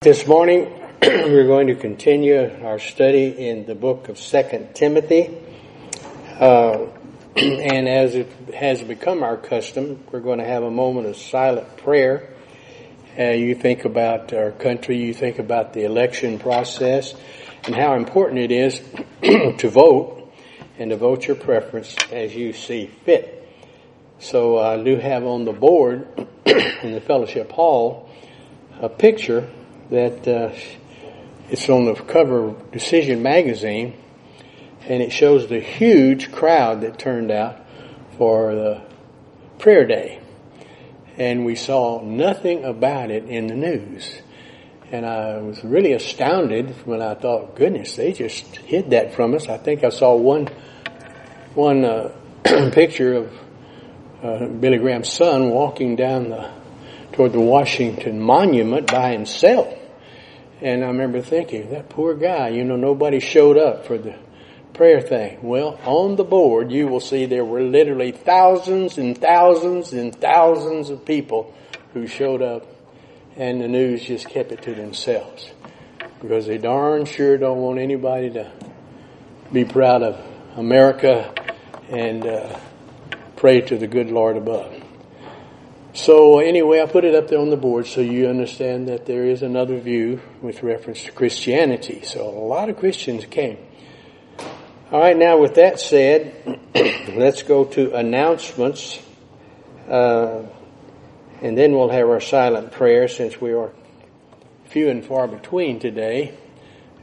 This morning, we're going to continue our study in the book of Second Timothy. Uh, and as it has become our custom, we're going to have a moment of silent prayer. Uh, you think about our country, you think about the election process, and how important it is to vote and to vote your preference as you see fit. So I do have on the board in the fellowship hall a picture that uh, it's on the cover of Decision magazine, and it shows the huge crowd that turned out for the prayer day. And we saw nothing about it in the news. And I was really astounded when I thought, goodness, they just hid that from us. I think I saw one, one uh, picture of uh, Billy Graham's son walking down the, toward the Washington Monument by himself. And I remember thinking, that poor guy, you know, nobody showed up for the prayer thing. Well, on the board, you will see there were literally thousands and thousands and thousands of people who showed up, and the news just kept it to themselves. Because they darn sure don't want anybody to be proud of America and uh, pray to the good Lord above. So anyway, I put it up there on the board so you understand that there is another view with reference to Christianity. So a lot of Christians came. All right, now with that said, let's go to announcements, uh, and then we'll have our silent prayer since we are few and far between today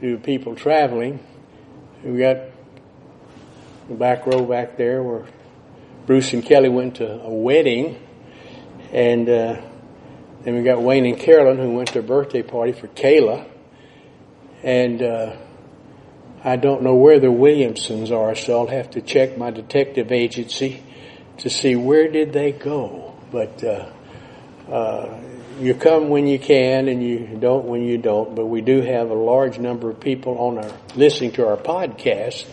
due to people traveling. We got the back row back there where Bruce and Kelly went to a wedding and uh, then we got Wayne and Carolyn who went to a birthday party for Kayla. And uh, I don't know where the Williamsons are, so I'll have to check my detective agency to see where did they go. But uh, uh, you come when you can, and you don't when you don't. But we do have a large number of people on our listening to our podcast,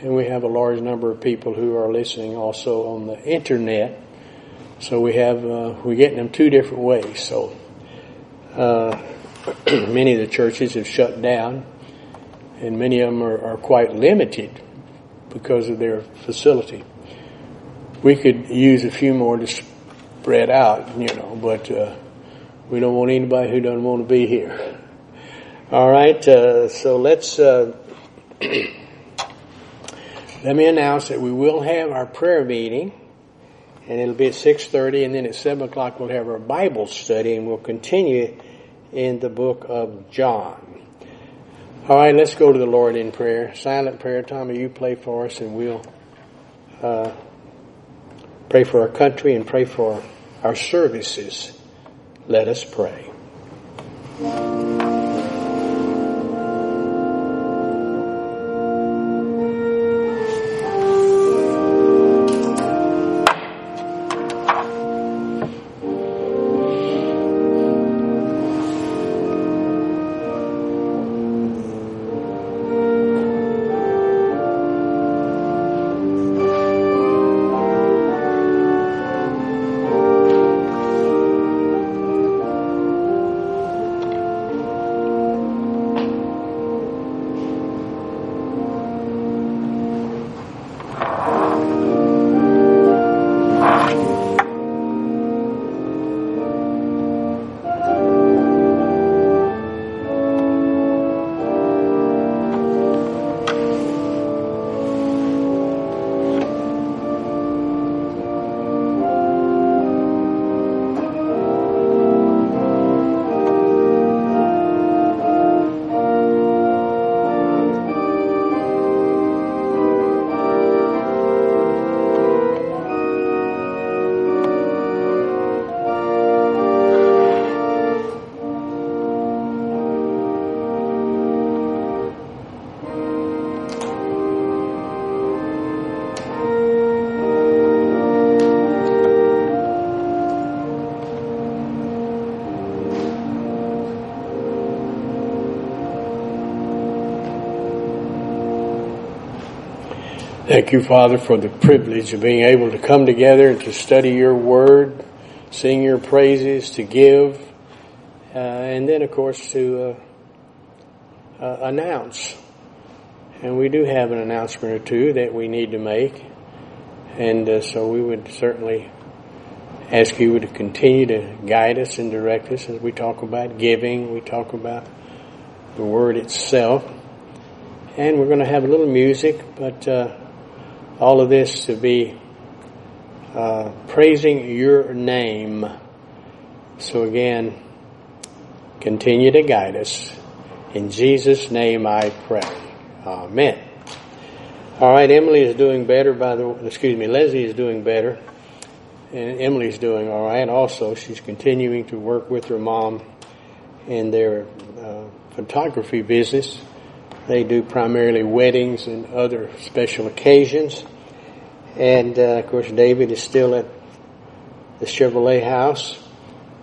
and we have a large number of people who are listening also on the internet. So we have uh, we're getting them two different ways. So uh, many of the churches have shut down, and many of them are, are, quite limited because of their facility. We could use a few more to spread out, you know, but uh, we don't want anybody who doesn't want to be here. All right, uh, so let's. Uh, let me announce that we will have our prayer meeting and it'll be at 6.30 and then at 7 o'clock we'll have our Bible study and we'll continue in the book of John. All right, let's go to the Lord in prayer. Silent prayer. Tommy, you play for us and we'll uh, pray for our country and pray for our services. Let us pray. Thank you, Father, for the privilege of being able to come together and to study your word, sing your praises, to give, uh, and then, of course, to uh, uh, announce. And we do have an announcement or two that we need to make. And uh, so we would certainly ask you to continue to guide us and direct us as we talk about giving, we talk about the Word itself. And we're going to have a little music, but uh, all of this to be uh, praising your name. So again, continue to guide us. In Jesus' name I pray. Amen. All right, Emily is doing better by the, excuse me, Leslie is doing better. And Emily's doing all right also. She's continuing to work with her mom in their uh, photography business. They do primarily weddings and other special occasions. And uh, of course, David is still at the Chevrolet house,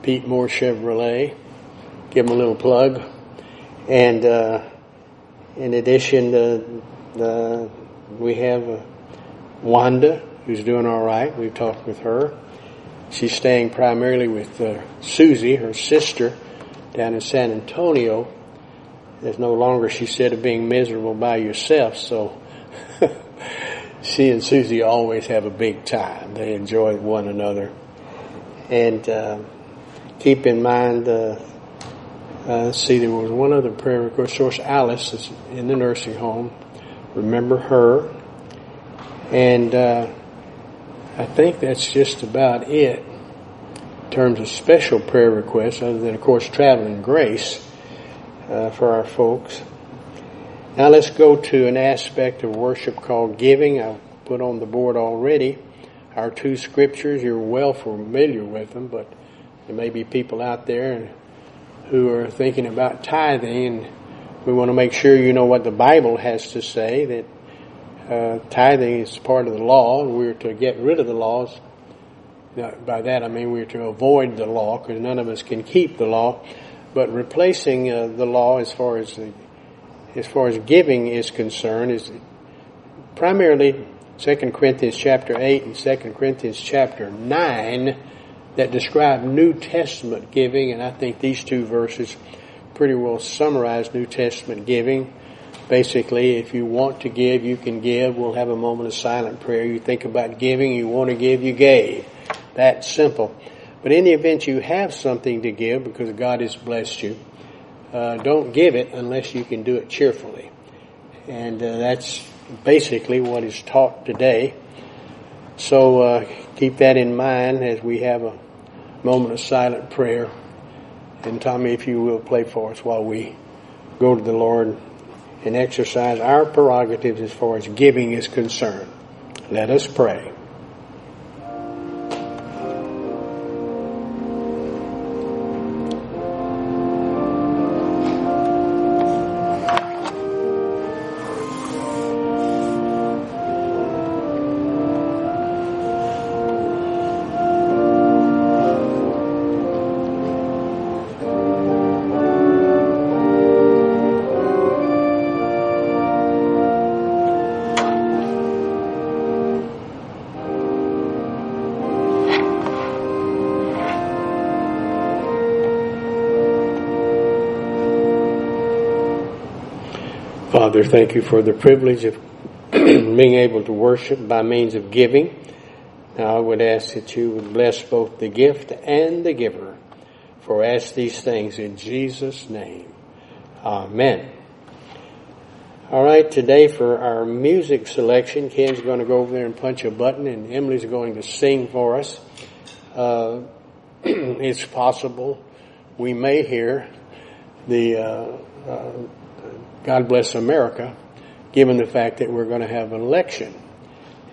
Pete Moore Chevrolet. Give him a little plug. And uh, in addition, uh, the we have uh, Wanda, who's doing all right. We've talked with her. She's staying primarily with uh, Susie, her sister, down in San Antonio. There's no longer, she said, of being miserable by yourself. So she and Susie always have a big time. They enjoy one another. And uh, keep in mind, uh, uh, see, there was one other prayer request. Of course, Alice is in the nursing home. Remember her. And uh, I think that's just about it in terms of special prayer requests, other than, of course, traveling grace uh, for our folks. Now let's go to an aspect of worship called giving. I've put on the board already our two scriptures. You're well familiar with them, but there may be people out there who are thinking about tithing, and we want to make sure you know what the Bible has to say. That uh, tithing is part of the law, and we're to get rid of the laws. Now, by that I mean we're to avoid the law, because none of us can keep the law. But replacing uh, the law, as far as the as far as giving is concerned, is primarily 2 Corinthians chapter 8 and 2 Corinthians chapter 9 that describe New Testament giving, and I think these two verses pretty well summarize New Testament giving. Basically, if you want to give, you can give. We'll have a moment of silent prayer. You think about giving, you want to give, you gave. That simple. But in the event you have something to give because God has blessed you, uh, don't give it unless you can do it cheerfully. And uh, that's basically what is taught today. So uh, keep that in mind as we have a moment of silent prayer. And Tommy, if you will play for us while we go to the Lord and exercise our prerogatives as far as giving is concerned. Let us pray. Father, thank you for the privilege of being able to worship by means of giving. Now I would ask that you would bless both the gift and the giver. For I ask these things in Jesus' name. Amen. All right, today for our music selection, Ken's going to go over there and punch a button, and Emily's going to sing for us. Uh, it's possible we may hear the uh, uh, God bless America, given the fact that we're going to have an election.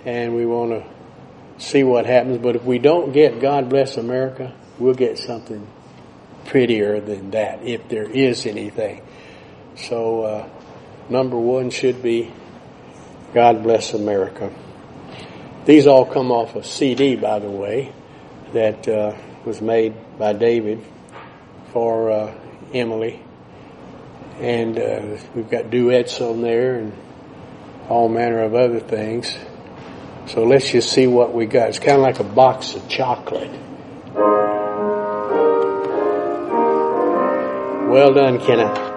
And we want to see what happens. But if we don't get God bless America, we'll get something prettier than that, if there is anything. So, uh, number one should be God bless America. These all come off a CD, by the way, that uh, was made by David for uh, Emily and uh, we've got duets on there and all manner of other things. So let's just see what we got. It's kind of like a box of chocolate. Well done, Kenneth.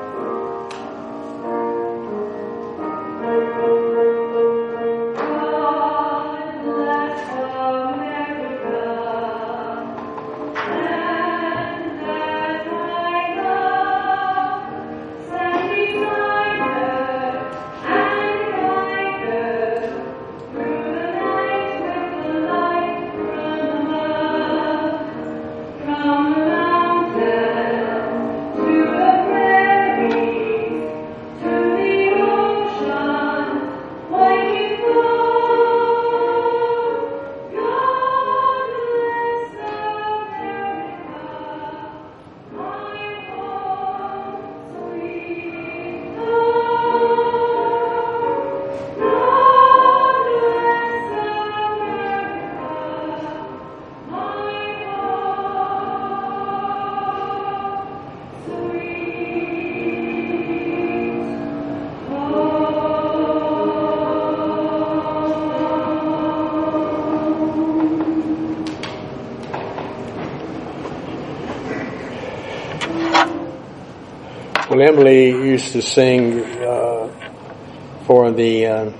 Well, Emily used to sing uh, for the, uh,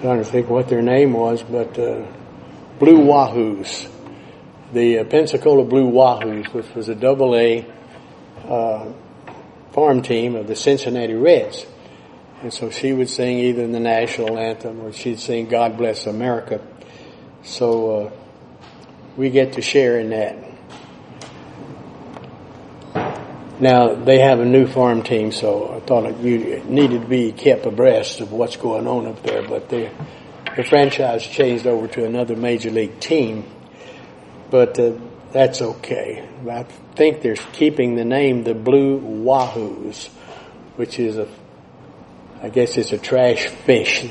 trying to think what their name was, but uh, Blue Wahoos, the uh, Pensacola Blue Wahoos, which was a double A uh, farm team of the Cincinnati Reds. And so she would sing either the national anthem or she'd sing God Bless America. So uh, we get to share in that. Now they have a new farm team, so I thought you needed to be kept abreast of what's going on up there. But the the franchise changed over to another major league team, but uh, that's okay. I think they're keeping the name the Blue Wahoos, which is a, I guess it's a trash fish,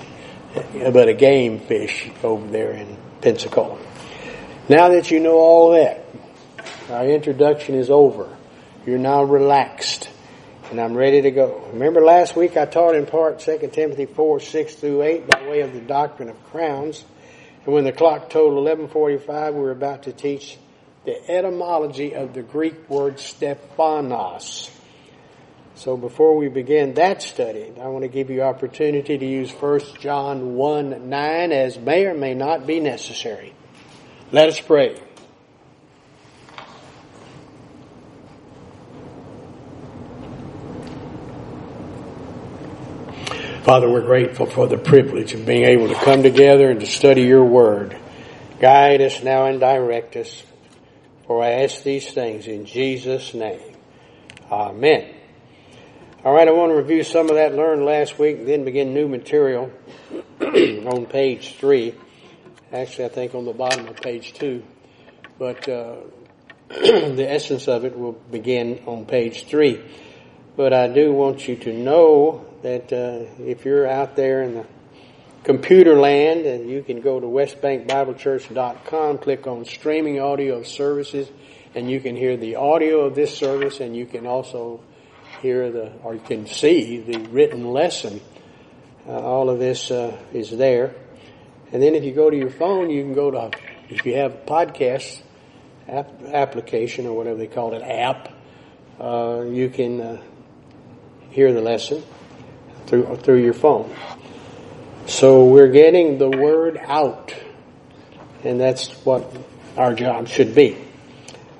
but a game fish over there in Pensacola. Now that you know all that, our introduction is over. You're now relaxed. And I'm ready to go. Remember last week I taught in part 2 Timothy 4, 6 through 8 by way of the doctrine of crowns. And when the clock told 1145, we were about to teach the etymology of the Greek word Stephanos. So before we begin that study, I want to give you opportunity to use 1 John 1, 9 as may or may not be necessary. Let us pray. Father, we're grateful for the privilege of being able to come together and to study your word. Guide us now and direct us. For I ask these things in Jesus' name. Amen. All right, I want to review some of that learned last week, then begin new material on page three. Actually, I think on the bottom of page two. But uh, the essence of it will begin on page three. But I do want you to know that uh, if you're out there in the computer land, and you can go to westbankbiblechurch.com, click on streaming audio services, and you can hear the audio of this service, and you can also hear the, or you can see the written lesson. Uh, all of this uh, is there. And then if you go to your phone, you can go to, if you have a podcast app, application or whatever they call it, app, uh, you can uh, hear the lesson through, through your phone. So we're getting the word out. And that's what our job should be.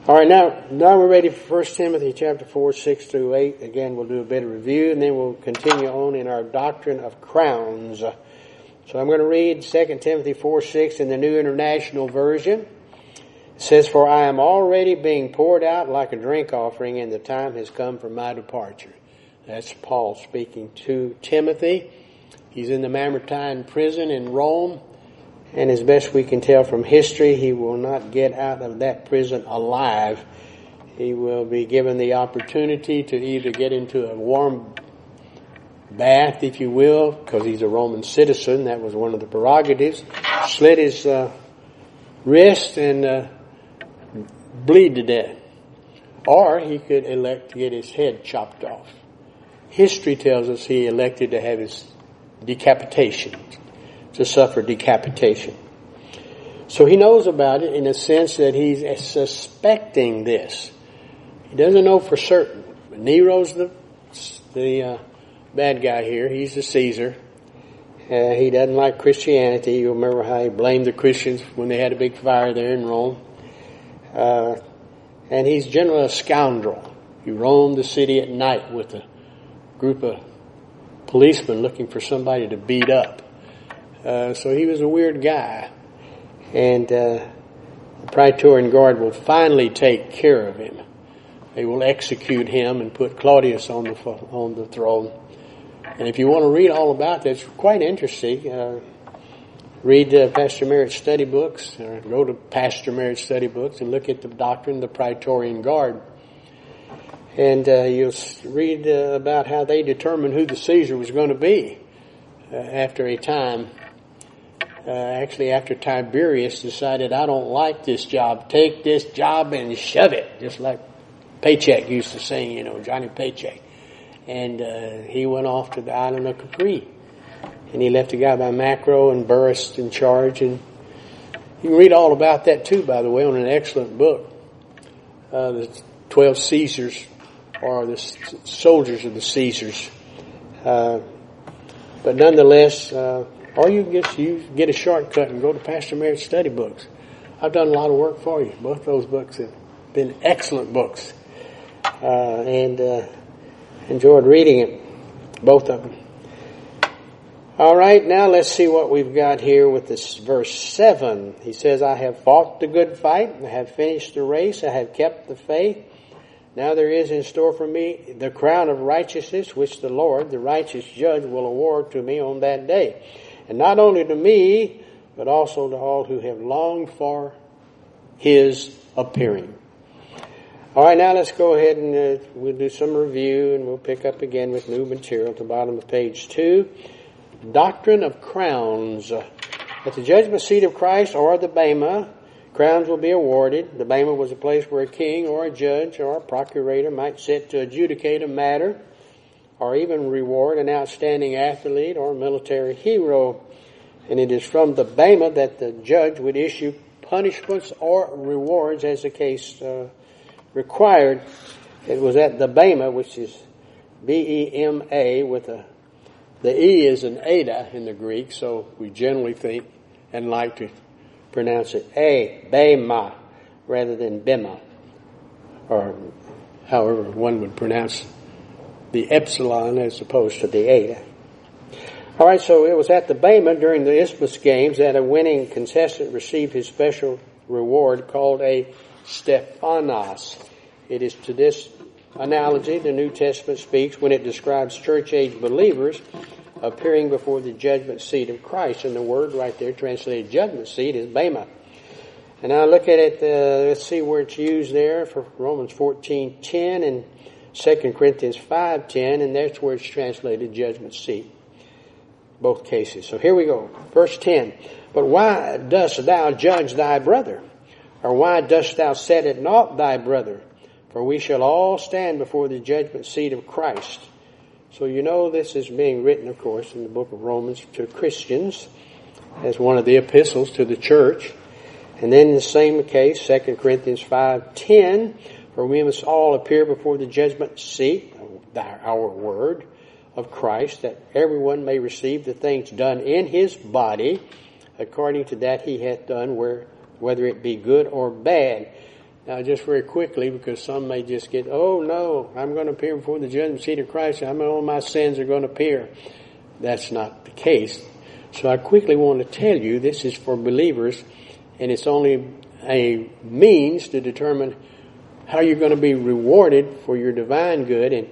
All right, now, now we're ready for 1 Timothy chapter 4, 6 through 8. Again, we'll do a bit of review and then we'll continue on in our doctrine of crowns. So I'm going to read 2 Timothy 4, 6 in the New International Version. It says, For I am already being poured out like a drink offering and the time has come for my departure. That's Paul speaking to Timothy. He's in the Mamertine prison in Rome, and as best we can tell from history, he will not get out of that prison alive. He will be given the opportunity to either get into a warm bath, if you will, because he's a Roman citizen. That was one of the prerogatives. Slit his uh, wrist and uh, bleed to death. Or he could elect to get his head chopped off. History tells us he elected to have his decapitation, to suffer decapitation. So he knows about it in a sense that he's suspecting this. He doesn't know for certain, Nero's the the uh, bad guy here. He's the Caesar. Uh, he doesn't like Christianity. You remember how he blamed the Christians when they had a big fire there in Rome. Uh, and he's generally a scoundrel. He roamed the city at night with a group of policemen looking for somebody to beat up. Uh, so he was a weird guy. And uh, the Praetorian Guard will finally take care of him. They will execute him and put Claudius on the on the throne. And if you want to read all about that, it's quite interesting. Uh, read uh, Pastor Merritt's study books, or go to Pastor Merritt's study books and look at the doctrine of the Praetorian Guard. And uh, you'll read uh, about how they determined who the Caesar was going to be uh, after a time. Uh, actually, after Tiberius decided, I don't like this job, take this job and shove it, just like Paycheck used to sing, you know, Johnny Paycheck and uh, he went off to the island of Capri. And he left a guy by Macro and Burrus in charge. And you can read all about that too, by the way, on an excellent book. Uh, the 12 Caesars, or the soldiers of the Caesars. Uh, but nonetheless, uh, or you can just you get a shortcut and go to Pastor Merritt's study books. I've done a lot of work for you. Both those books have been excellent books. Uh, and uh, enjoyed reading it, both of them. All right, now let's see what we've got here with this verse 7. He says, I have fought the good fight, I have finished the race, I have kept the faith. Now there is in store for me the crown of righteousness, which the Lord, the righteous judge, will award to me on that day. And not only to me, but also to all who have longed for his appearing. All right, now let's go ahead and uh, we'll do some review and we'll pick up again with new material at the bottom of page two. Doctrine of crowns. At the judgment seat of Christ or the Bema, crowns will be awarded. The Bema was a place where a king or a judge or a procurator might sit to adjudicate a matter or even reward an outstanding athlete or military hero. And it is from the Bema that the judge would issue punishments or rewards as the case uh, required. It was at the Bema, which is B-E-M-A with a, the E is an eta in the Greek, so we generally think and like to pronounce it A, Bema, rather than Bema, or however one would pronounce the epsilon as opposed to the eta. All right, so it was at the Bema during the Isthmus Games that a winning contestant received his special reward called a Stephanos. It is to this analogy the New Testament speaks when it describes church age believers appearing before the judgment seat of Christ. And the word right there translated judgment seat is Bema. And now look at it, uh, let's see where it's used there for Romans 14.10 and 2 Corinthians 5.10, and that's where it's translated judgment seat. Both cases. So here we go. Verse 10. But why dost thou judge thy brother? Or why dost thou set at naught thy brother? For we shall all stand before the judgment seat of Christ. So you know this is being written, of course, in the book of Romans to Christians as one of the epistles to the church. And then in the same case, 2 Corinthians 5.10, for we must all appear before the judgment seat, our word, of Christ, that everyone may receive the things done in his body according to that he hath done, where whether it be good or bad. Now, just very quickly, because some may just get, oh no, I'm going to appear before the judgment seat of Christ. I'm all my sins are going to appear. That's not the case. So I quickly want to tell you this is for believers, and it's only a means to determine how you're going to be rewarded for your divine good, and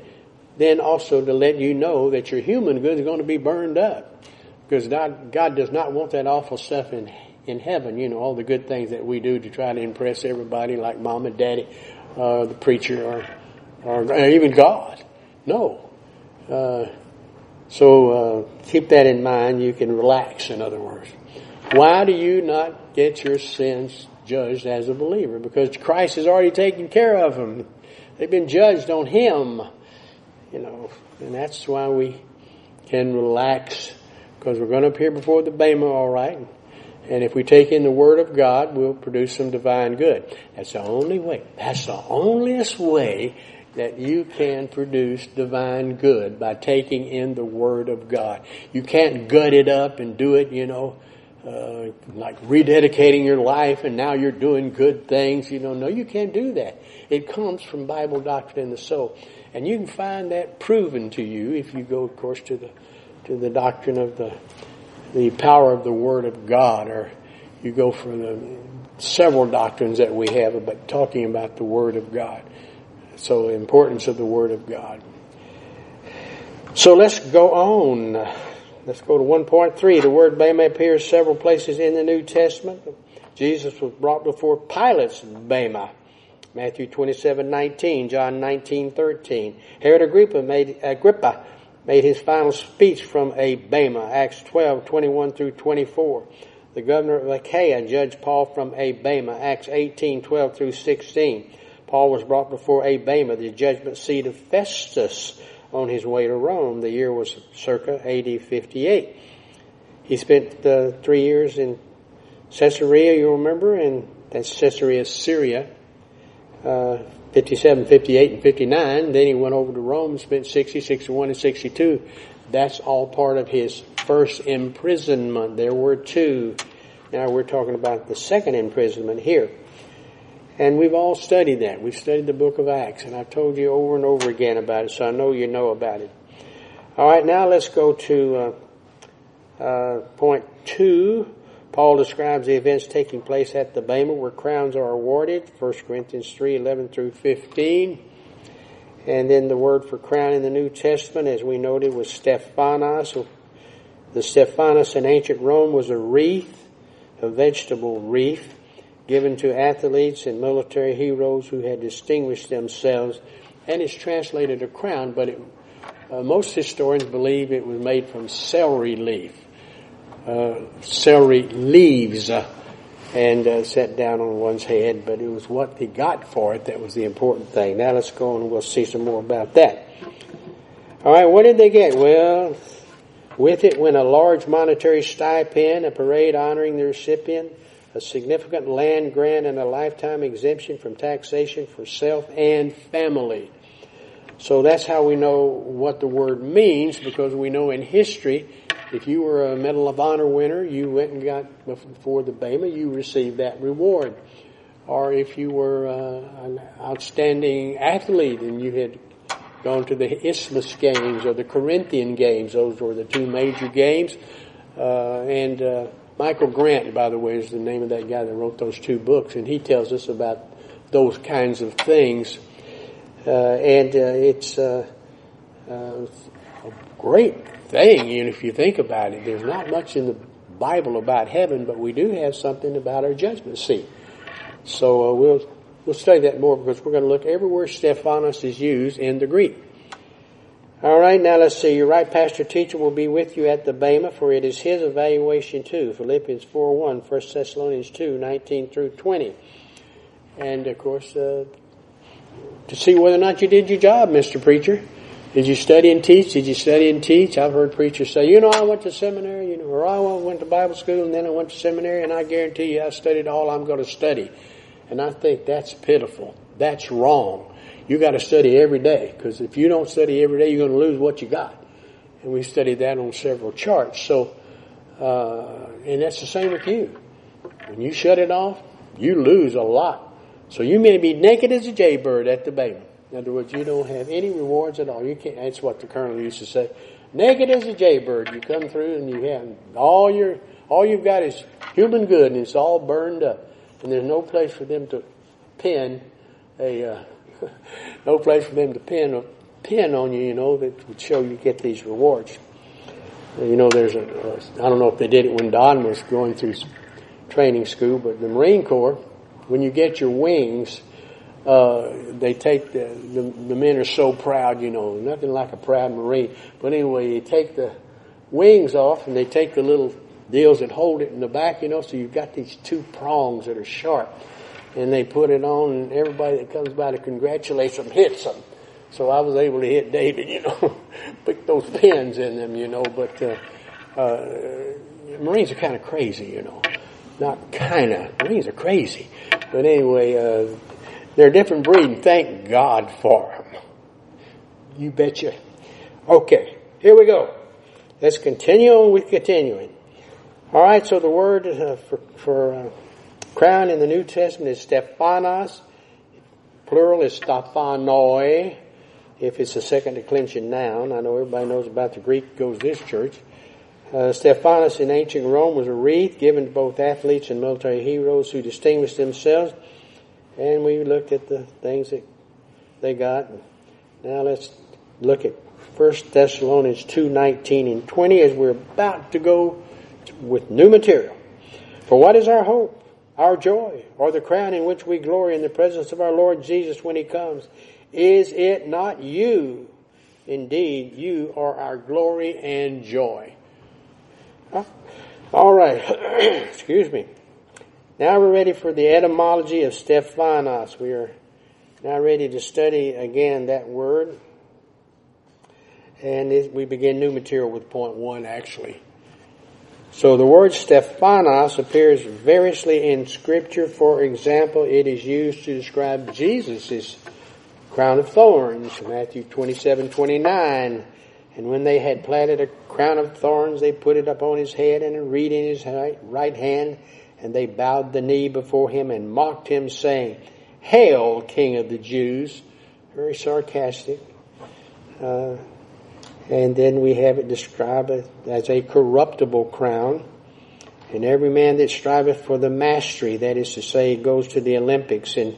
then also to let you know that your human good is going to be burned up. Because God, God does not want that awful stuff in in heaven, you know, all the good things that we do to try to impress everybody, like mom and daddy, uh, the preacher, or, or, even God. No. Uh, so uh, keep that in mind. You can relax, in other words. Why do you not get your sins judged as a believer? Because Christ has already taken care of them. They've been judged on Him. You know, and that's why we can relax because we're going to appear before the Bema, all right. And if we take in the Word of God, we'll produce some divine good. That's the only way. That's the onlyest way that you can produce divine good by taking in the Word of God. You can't gut it up and do it, you know, uh, like rededicating your life and now you're doing good things. You know, no, you can't do that. It comes from Bible doctrine in the soul. And you can find that proven to you if you go, of course, to the, to the doctrine of the, the power of the Word of God or you go for the several doctrines that we have about talking about the Word of God. So the importance of the Word of God. So let's go on. Let's go to 1.3. The word Bema appears several places in the New Testament. Jesus was brought before Pilate's Bema. Matthew 27, 19, John 19, 13. Herod Agrippa made, Agrippa made his final speech from a Bema, Acts 12, 21 through 24. The governor of Achaia judged Paul from a Bema, Acts 18, 12 through 16. Paul was brought before a Bema, the judgment seat of Festus, on his way to Rome. The year was circa AD 58. He spent uh, three years in Caesarea, you remember, and that's Caesarea, Syria, uh, 57, 58, and 59. Then he went over to Rome spent 60, 61, and 62. That's all part of his first imprisonment. There were two. Now we're talking about the second imprisonment here. And we've all studied that. We've studied the book of Acts, and I've told you over and over again about it, so I know you know about it. All right, now let's go to uh, uh, point two. Paul describes the events taking place at the Bema where crowns are awarded, 1 Corinthians 3, 11 through 15. And then the word for crown in the New Testament, as we noted, was Stephanos. The Stephanos in ancient Rome was a wreath, a vegetable wreath given to athletes and military heroes who had distinguished themselves, and it's translated a crown, but it, uh, most historians believe it was made from celery leaf, celery leaves, uh, and uh, set down on one's head, but it was what he got for it that was the important thing. Now let's go and we'll see some more about that. All right, what did they get? Well, with it went a large monetary stipend, a parade honoring the recipient, a significant land grant and a lifetime exemption from taxation for self and family. So that's how we know what the word means because we know in history, if you were a Medal of Honor winner, you went and got before the Bema, you received that reward. Or if you were uh, an outstanding athlete and you had gone to the Isthmus Games or the Corinthian Games, those were the two major games, uh, and uh, Michael Grant, by the way, is the name of that guy that wrote those two books, and he tells us about those kinds of things. Uh, and uh, it's uh, a great thing, know, if you think about it. There's not much in the Bible about heaven, but we do have something about our judgment seat. So uh, we'll we'll study that more because we're going to look everywhere Stephanos is used in the Greek. All right, now let's see. Your right pastor teacher will be with you at the Bema, for it is his evaluation too. Philippians 4 1, 1 Thessalonians 2, 19 through 20. And of course, uh, to see whether or not you did your job, Mr. Preacher. Did you study and teach? Did you study and teach? I've heard preachers say, you know, I went to seminary, you know, or I went to Bible school and then I went to seminary and I guarantee you I studied all I'm going to study. And I think that's pitiful. That's wrong you got to study every day because if you don't study every day, you're going to lose what you got. And we studied that on several charts. So, uh, and that's the same with you. When you shut it off, you lose a lot. So you may be naked as a jaybird at the Bema. In other words, you don't have any rewards at all. You can't. That's what the colonel used to say. Naked as a jaybird, you come through and you have all your all you've got is human good, and it's all burned up, and there's no place for them to pin a uh, no place for them to pin a pin on you, you know, that would show you get these rewards. You know, there's a, a I don't know if they did it when Don was going through training school, but the Marine Corps, when you get your wings, uh, they take the, the, the men are so proud, you know, nothing like a proud Marine. But anyway, you take the wings off and they take the little deals that hold it in the back, you know, so you've got these two prongs that are sharp and they put it on, and everybody that comes by to congratulate them hits them. So I was able to hit David, you know, put those pins in them, you know. But uh, uh, Marines are kind of crazy, you know. Not kind of. Marines are crazy. But anyway, uh, they're a different breed, and thank God for them. You betcha. Okay, here we go. Let's continue on with continuing. All right, so the word uh, for, for uh, crown in the New Testament is Stephanos. Plural is Stephanoi. If it's a second declension noun, I know everybody knows about the Greek goes this church. Uh, Stephanos in ancient Rome was a wreath given to both athletes and military heroes who distinguished themselves. And we looked at the things that they got. Now let's look at 1 Thessalonians 2, 19 and 20 as we're about to go with new material. For what is our hope, our joy, or the crown in which we glory in the presence of our Lord Jesus when He comes? Is it not you? Indeed, you are our glory and joy. Huh? All right. Excuse me. Now we're ready for the etymology of Stephanos. We are now ready to study again that word. And we begin new material with point one actually. So the word Stephanos appears variously in scripture. For example, it is used to describe Jesus' crown of thorns, Matthew 27, 29. And when they had planted a crown of thorns, they put it upon his head and a reed in his right hand, and they bowed the knee before him and mocked him, saying, Hail, King of the Jews! Very sarcastic. Uh, and then we have it described as a corruptible crown. And every man that striveth for the mastery, that is to say, goes to the Olympics and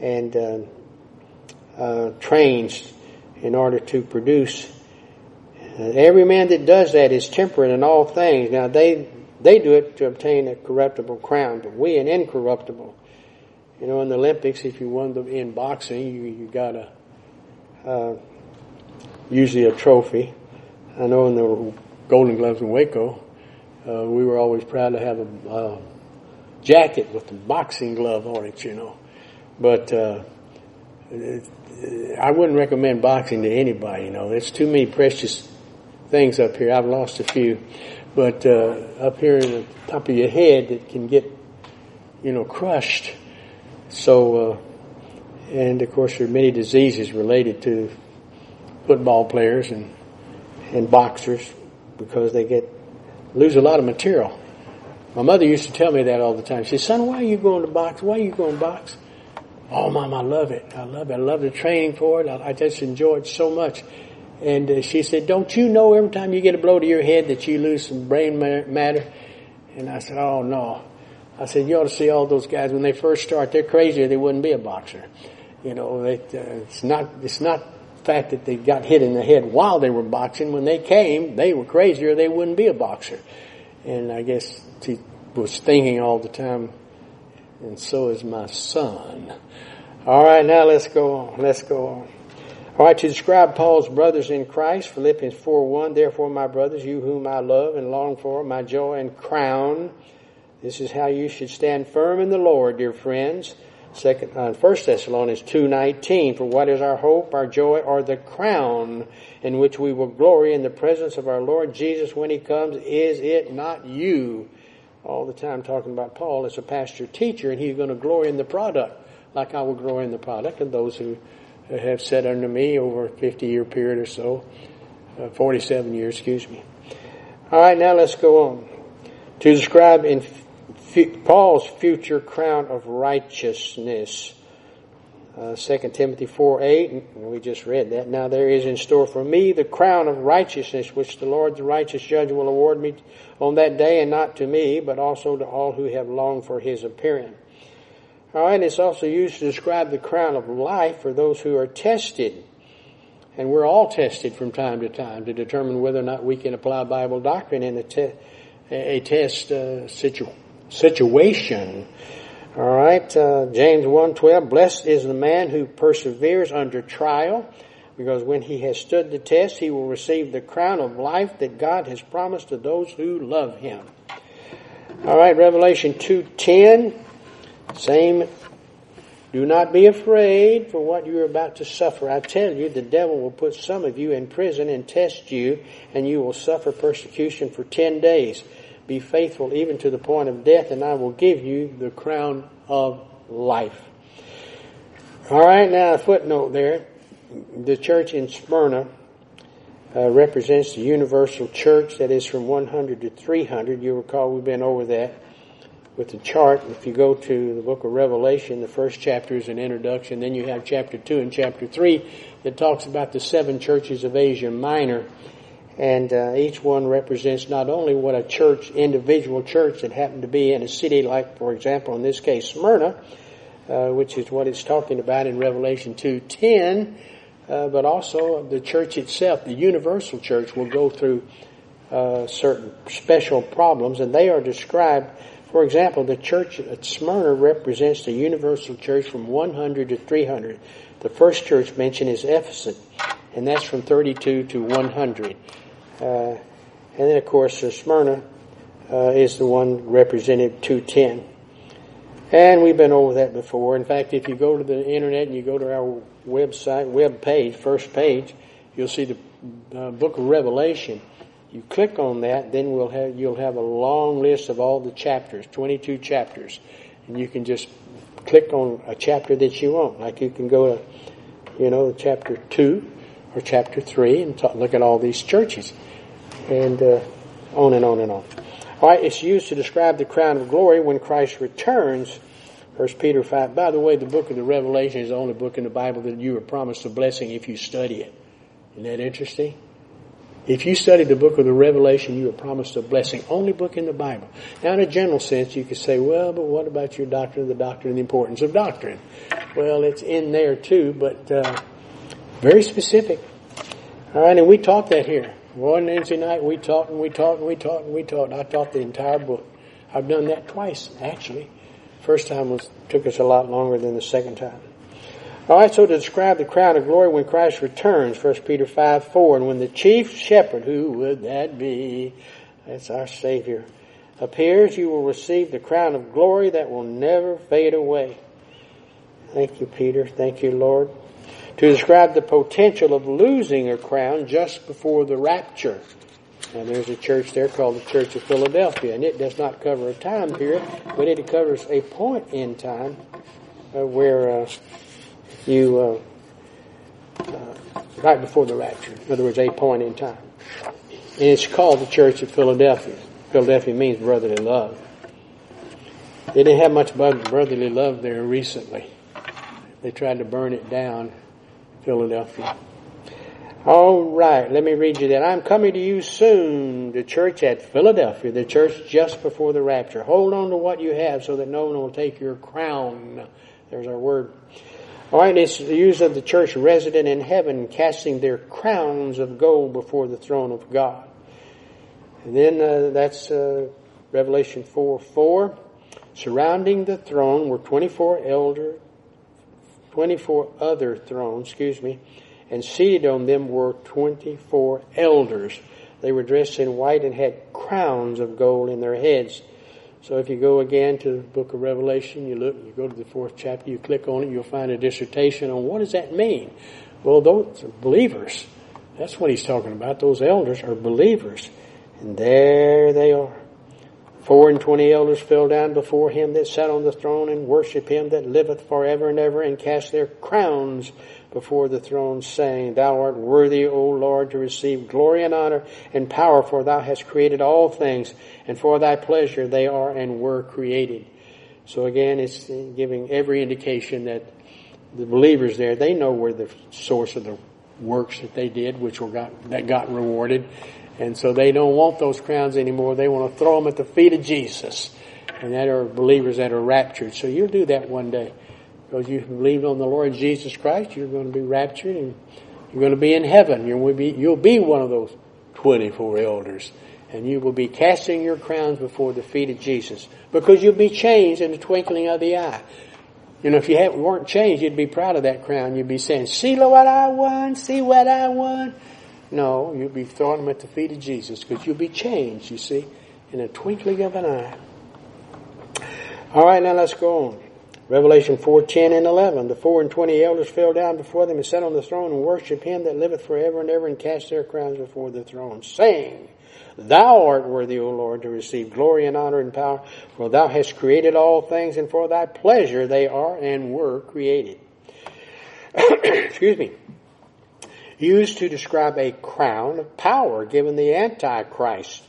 and uh, uh, trains in order to produce. Uh, every man that does that is temperate in all things. Now they they do it to obtain a corruptible crown, but we an incorruptible. You know, in the Olympics, if you won the, in boxing, you, you got a uh, usually a trophy. I know in the Golden Gloves in Waco, uh, we were always proud to have a uh, jacket with the boxing glove on it, you know. But uh, it, I wouldn't recommend boxing to anybody, you know. There's too many precious things up here. I've lost a few, but uh, up here in the top of your head, it can get, you know, crushed. So, uh, and of course, there are many diseases related to football players and and boxers because they get lose a lot of material. My mother used to tell me that all the time. She said, "Son, why are you going to box? Why are you going to box?" Oh, mom, I love it. I love it. I love the training for it. I, I just enjoy it so much. And uh, she said, "Don't you know every time you get a blow to your head that you lose some brain matter?" And I said, "Oh no." I said, "You ought to see all those guys when they first start. They're crazier. They wouldn't be a boxer. You know, it, uh, it's not. It's not fact that they got hit in the head while they were boxing. When they came, they were crazier. They wouldn't be a boxer. And I guess he was thinking all the time, and so is my son. All right, now let's go on. Let's go on. All right, to describe Paul's brothers in Christ, Philippians 4 1, therefore, my brothers, you whom I love and long for, my joy and crown, this is how you should stand firm in the Lord, dear friends. Second, uh, First Thessalonians two nineteen. For what is our hope, our joy, or the crown in which we will glory in the presence of our Lord Jesus when He comes? Is it not you? All the time talking about Paul as a pastor teacher, and he's going to glory in the product, like I will glory in the product. And those who have sat under me over a fifty year period or so, uh, forty seven years, excuse me. All right, now let's go on to describe in Paul's future crown of righteousness. Uh, 2 Timothy 4 8, we just read that. Now there is in store for me the crown of righteousness, which the Lord, the righteous judge, will award me on that day, and not to me, but also to all who have longed for his appearing. All right, it's also used to describe the crown of life for those who are tested. And we're all tested from time to time to determine whether or not we can apply Bible doctrine in a, te- a test uh, situation situation. All right, uh, James 1.12, Blessed is the man who perseveres under trial, because when he has stood the test, he will receive the crown of life that God has promised to those who love him. All right, Revelation 2.10, same, do not be afraid for what you are about to suffer. I tell you, the devil will put some of you in prison and test you, and you will suffer persecution for ten days. Be faithful even to the point of death, and I will give you the crown of life. All right, now a footnote there. the church in Smyrna uh, represents the universal church that is from 100 to 300. You recall we've been over that with the chart. If you go to the book of Revelation, the first chapter is an introduction. Then you have chapter 2 and chapter 3 that talks about the seven churches of Asia Minor. And uh, each one represents not only what a church, individual church that happened to be in a city like, for example, in this case, Smyrna, uh, which is what it's talking about in Revelation 2.10, uh, but also the church itself, the universal church, will go through uh, certain special problems, and they are described. For example, the church at Smyrna represents the universal church from 100 to 300. The first church mentioned is Ephesus, and that's from 32 to 100. Uh, and then, of course, Smyrna uh, is the one represented 210. And we've been over that before. In fact, if you go to the internet and you go to our website, web page, first page, you'll see the uh, book of Revelation. You click on that, then we'll have, you'll have a long list of all the chapters, 22 chapters. And you can just click on a chapter that you want. Like you can go to, you know, chapter 2 or chapter 3 and talk, look at all these churches. And uh, on and on and on. All right, it's used to describe the crown of glory when Christ returns. First Peter 5. By the way, the book of the Revelation is the only book in the Bible that you are promised a blessing if you study it. Isn't that interesting? If you study the book of the Revelation, you are promised a blessing. Only book in the Bible. Now, in a general sense, you could say, well, but what about your doctrine the doctrine and the importance of doctrine? Well, it's in there too, but uh, very specific. All right, and we taught that here. One Wednesday night we taught and we taught and we taught and we taught. I taught the entire book. I've done that twice actually. First time was took us a lot longer than the second time. All right, so to describe the crown of glory when Christ returns, 1 Peter 5, 4, and when the chief shepherd, who would that be? That's our Savior, appears, you will receive the crown of glory that will never fade away. Thank you, Peter. Thank you, Lord to describe the potential of losing a crown just before the rapture. Now there's a church there called the Church of Philadelphia, and it does not cover a time period, but it covers a point in time uh, where uh, you, uh, uh, right before the rapture. In other words, a point in time. And it's called the Church of Philadelphia. Philadelphia means brotherly love. They didn't have much brotherly love there recently. They tried to burn it down Philadelphia. All right, let me read you that. I'm coming to you soon, the church at Philadelphia, the church just before the rapture. Hold on to what you have so that no one will take your crown. There's our word. All right, it's the use of the church resident in heaven, casting their crowns of gold before the throne of God. And then uh, that's uh, Revelation 4 4. Surrounding the throne were 24 elders 24 other thrones, excuse me, and seated on them were 24 elders. They were dressed in white and had crowns of gold in their heads. So if you go again to the book of Revelation, you look, you go to the fourth chapter, you click on it, you'll find a dissertation on what does that mean? Well, those believers. That's what he's talking about. Those elders are believers. And there they are. Four and twenty elders fell down before him that sat on the throne and worship him that liveth for ever and ever and cast their crowns before the throne saying, Thou art worthy, O Lord, to receive glory and honor and power for thou hast created all things and for thy pleasure they are and were created. So again, it's giving every indication that the believers there, they know where the source of the works that they did, which were got, that got rewarded. And so they don't want those crowns anymore. They want to throw them at the feet of Jesus. And that are believers that are raptured. So you'll do that one day. Because you believe on the Lord Jesus Christ, you're going to be raptured and you're going to be in heaven. You'll be, you'll be one of those 24 elders. And you will be casting your crowns before the feet of Jesus. Because you'll be changed in the twinkling of the eye. You know, if you weren't changed, you'd be proud of that crown. You'd be saying, see what I won, see what I won. No, you'll be throwing them at the feet of Jesus because you'll be changed, you see, in a twinkling of an eye. All right, now let's go on. Revelation 4, 10 and 11. The four and twenty elders fell down before them and sat on the throne and worshipped him that liveth forever and ever and cast their crowns before the throne, saying, Thou art worthy, O Lord, to receive glory and honor and power, for thou hast created all things, and for thy pleasure they are and were created. Excuse me. used to describe a crown of power given the Antichrist.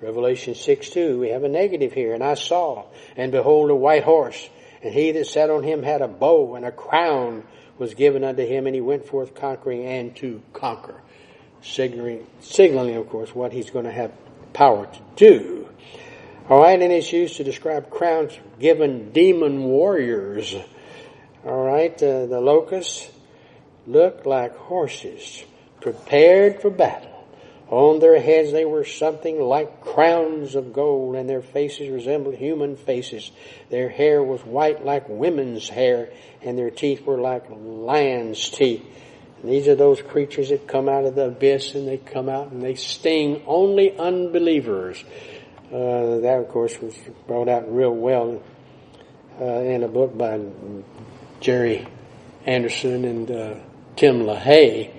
Revelation 6 2, we have a negative here. And I saw, and behold, a white horse, and he that sat on him had a bow, and a crown was given unto him, and he went forth conquering and to conquer. Signaling, signaling of course, what he's going to have power to do. All right, and it's used to describe crowns given demon warriors. All right, uh, the locusts look like horses prepared for battle. On their heads they were something like crowns of gold, and their faces resembled human faces. Their hair was white like women's hair, and their teeth were like lions' teeth. And these are those creatures that come out of the abyss, and they come out and they sting only unbelievers. Uh, that, of course, was brought out real well uh, in a book by Jerry Anderson and uh, Tim LaHaye.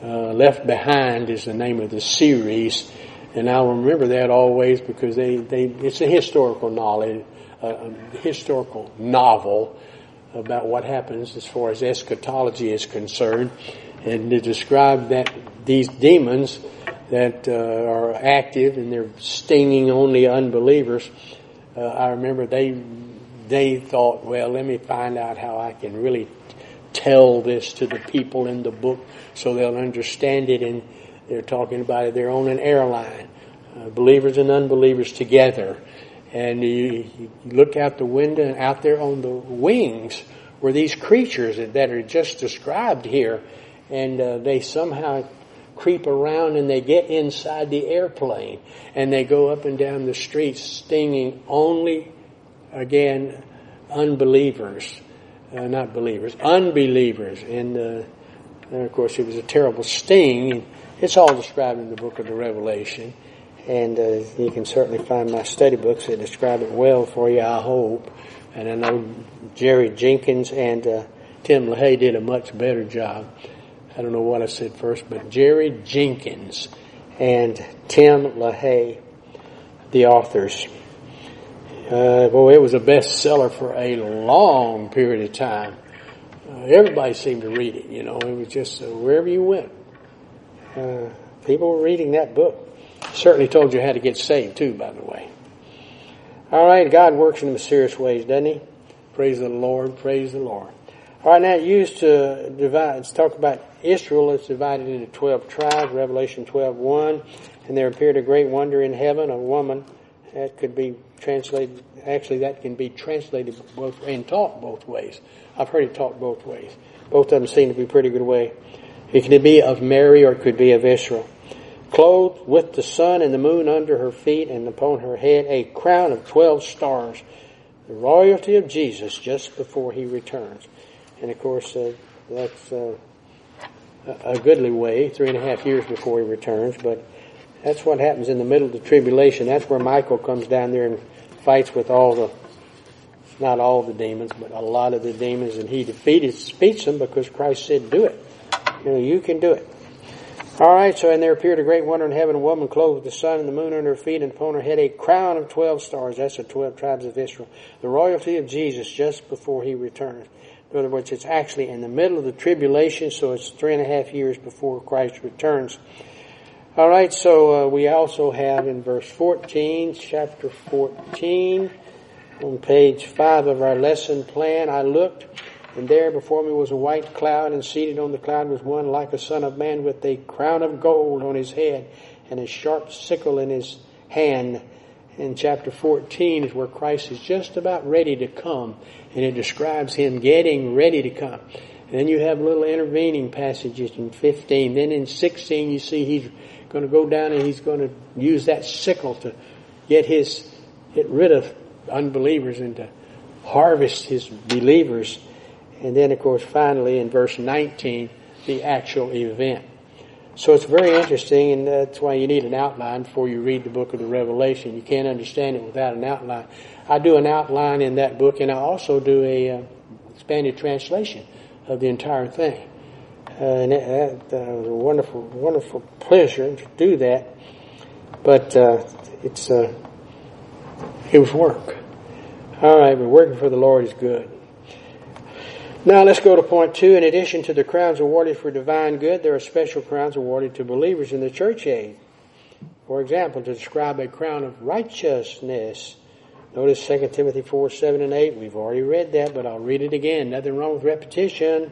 Uh, Left Behind is the name of the series, and I'll remember that always because they, they it's a historical knowledge, uh, a historical novel about what happens as far as eschatology is concerned, and to describe that these demons that uh, are active and they're stinging only unbelievers. Uh, I remember they they thought, well, let me find out how I can really tell this to the people in the book so they'll understand it. And they're talking about. They're on an airline, uh, believers and unbelievers together. And you, you, look out the window and out there on the wings were these creatures that, that are just described here. And uh, they somehow creep around and they get inside the airplane and they go up and down the streets stinging only, again, unbelievers uh, not believers, unbelievers. And, uh, and, of course, it was a terrible sting. It's all described in the book of the Revelation. And uh, you can certainly find my study books that describe it well for you, I hope. And I know Jerry Jenkins and uh, Tim LaHaye did a much better job. I don't know what I said first, but Jerry Jenkins and Tim LaHaye, the authors, uh, boy, it was a bestseller for a long period of time. Uh, everybody seemed to read it. You know, it was just uh, wherever you went, uh, people were reading that book. Certainly told you how to get saved too, by the way. All right, God works in mysterious ways, doesn't He? Praise the Lord. Praise the Lord. All right, now used to divide. Let's talk about Israel. It's divided into twelve tribes. Revelation twelve one, and there appeared a great wonder in heaven, a woman that could be translated, actually that can be translated both and taught both ways. I've heard it taught both ways. Both of them seem to be pretty good way. It can be of Mary or it could be of Israel. Clothed with the sun and the moon under her feet and upon her head a crown of twelve stars. The royalty of Jesus just before he returns. And of course, uh, that's uh, a goodly way, three and a half years before he returns, but that's what happens in the middle of the tribulation. That's where Michael comes down there and fights with all the, not all the demons, but a lot of the demons, and he defeated, defeats them because Christ said, do it. You know, you can do it. All right, so and there appeared a great wonder in heaven, a woman clothed with the sun and the moon under her feet, and upon her head a crown of twelve stars. That's the twelve tribes of Israel. The royalty of Jesus just before he returns. In other words, it's actually in the middle of the tribulation, so it's three and a half years before Christ returns. All right, so uh, we also have in verse 14, chapter 14, on page 5 of our lesson plan, I looked, and there before me was a white cloud, and seated on the cloud was one like a son of man with a crown of gold on his head and a sharp sickle in his hand. In chapter 14 is where Christ is just about ready to come, and it describes him getting ready to come. And then you have little intervening passages in 15. Then in 16 you see he's going to go down and he's going to use that sickle to get his, get rid of unbelievers and to harvest his believers. And then, of course, finally in verse 19, the actual event. So it's very interesting, and that's why you need an outline before you read the book of the Revelation. You can't understand it without an outline. I do an outline in that book, and I also do a uh, expanded translation of the entire thing. And that, uh, was a wonderful, wonderful pleasure to do that. But uh, it's uh, it was work. All right, but working for the Lord is good. Now let's go to point two. In addition to the crowns awarded for divine good, there are special crowns awarded to believers in the church age. For example, to describe a crown of righteousness. Notice 2 Timothy 4, 7 and 8. We've already read that, but I'll read it again. Nothing wrong with repetition.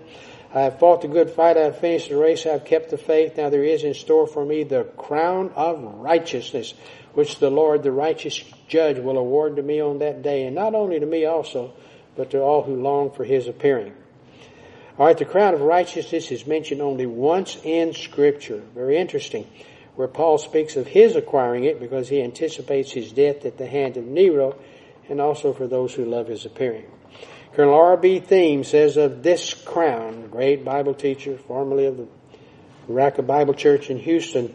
I have fought the good fight. I have finished the race. I have kept the faith. Now there is in store for me the crown of righteousness, which the Lord, the righteous judge, will award to me on that day. And not only to me also, but to all who long for his appearing. All right, the crown of righteousness is mentioned only once in Scripture. Very interesting where Paul speaks of his acquiring it because he anticipates his death at the hand of Nero and also for those who love his appearing. Colonel R.B. Thieme says of this crown, great Bible teacher, formerly of the Berachah Bible Church in Houston,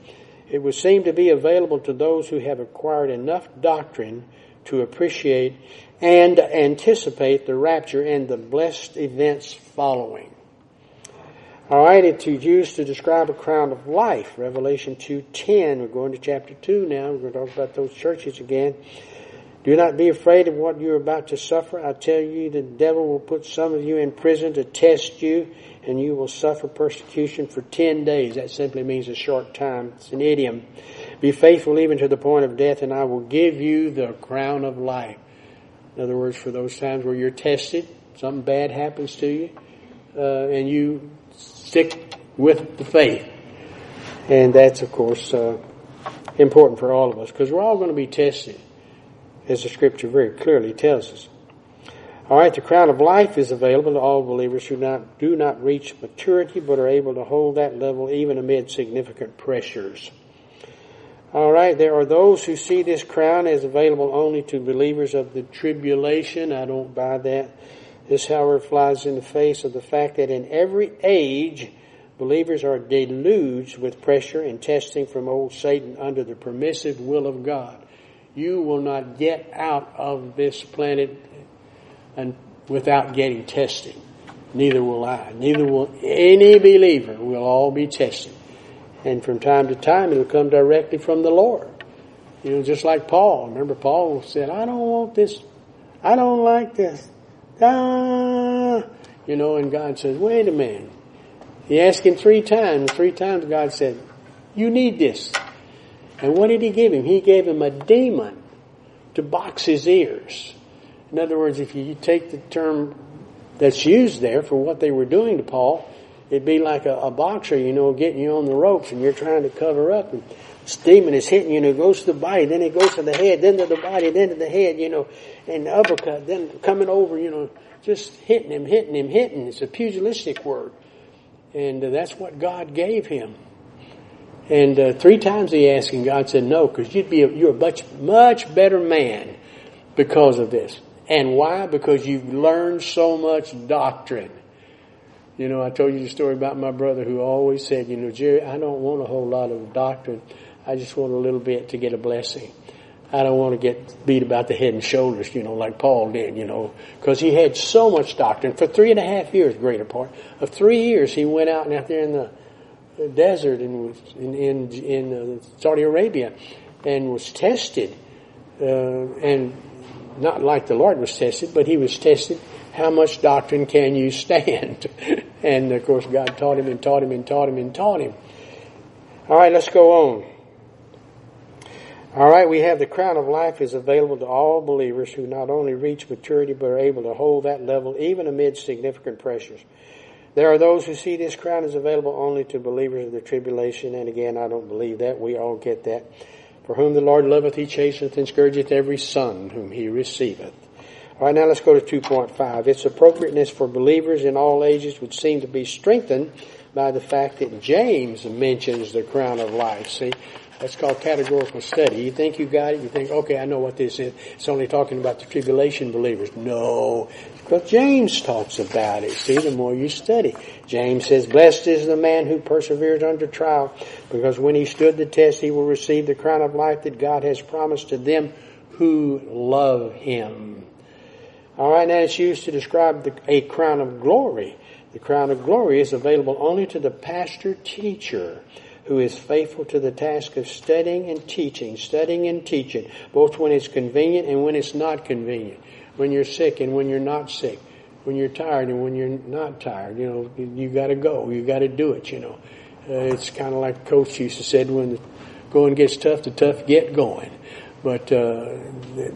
it would seem to be available to those who have acquired enough doctrine to appreciate and anticipate the rapture and the blessed events following. All right, it's used to describe a crown of life. Revelation 2.10. We're going to chapter 2 now. We're going to talk about those churches again. Do not be afraid of what you're about to suffer. I tell you, the devil will put some of you in prison to test you, and you will suffer persecution for 10 days. That simply means a short time. It's an idiom. Be faithful even to the point of death, and I will give you the crown of life. In other words, for those times where you're tested, something bad happens to you, uh, and you stick with the faith. And that's, of course, uh, important for all of us because we're all going to be tested, as the scripture very clearly tells us. All right, the crown of life is available to all believers who not, do not reach maturity but are able to hold that level even amid significant pressures. All right, there are those who see this crown as available only to believers of the tribulation. I don't buy that. This, however, flies in the face of the fact that in every age, believers are deluged with pressure and testing from old Satan under the permissive will of God. You will not get out of this planet and without getting tested. Neither will I. Neither will any believer. We'll all be tested. And from time to time, it'll come directly from the Lord. You know, just like Paul. Remember, Paul said, I don't want this. I don't like this ah, you know, and God says, wait a minute. He asked him three times. Three times God said, you need this. And what did he give him? He gave him a demon to box his ears. In other words, if you take the term that's used there for what they were doing to Paul, it'd be like a, a boxer, you know, getting you on the ropes and you're trying to cover up and this demon is hitting you and it goes to the body, then it goes to the head, then to the body, then to the head, you know, and the uppercut, then coming over, you know, just hitting him, hitting him, hitting. It's a pugilistic word. And uh, that's what God gave him. And uh, three times he asked, and God said no, because you'd be a, you're a much much better man because of this. And why? Because you've learned so much doctrine. You know, I told you the story about my brother who always said, you know, Jerry, I don't want a whole lot of doctrine. I just want a little bit to get a blessing. I don't want to get beat about the head and shoulders, you know, like Paul did, you know, because he had so much doctrine for three and a half years, greater part of three years. He went out and out there in the, desert was in in, in uh, Saudi Arabia and was tested, uh, and not like the Lord was tested, but he was tested. How much doctrine can you stand? and of course, God taught him and taught him and taught him and taught him. All right, let's go on. All right, we have the crown of life is available to all believers who not only reach maturity but are able to hold that level even amid significant pressures. There are those who see this crown is available only to believers of the tribulation, and again, I don't believe that. We all get that. For whom the Lord loveth, he chasteneth and scourgeth every son whom he receiveth. All right, now let's go to 2.5. Its appropriateness for believers in all ages would seem to be strengthened by the fact that James mentions the crown of life. See, that's called categorical study. You think you got it, you think, okay, I know what this is. It's only talking about the tribulation believers. No, because James talks about it. See, the more you study. James says, blessed is the man who perseveres under trial, because when he stood the test, he will receive the crown of life that God has promised to them who love him. Alright, now it's used to describe the, a crown of glory. The crown of glory is available only to the pastor teacher who is faithful to the task of studying and teaching, studying and teaching, both when it's convenient and when it's not convenient, when you're sick and when you're not sick. when you're tired and when you're not tired. You know, you, got to go. You got to do it. You know, uh, it's kind of like the Coach used to said when the going gets tough, the tough get going. But uh,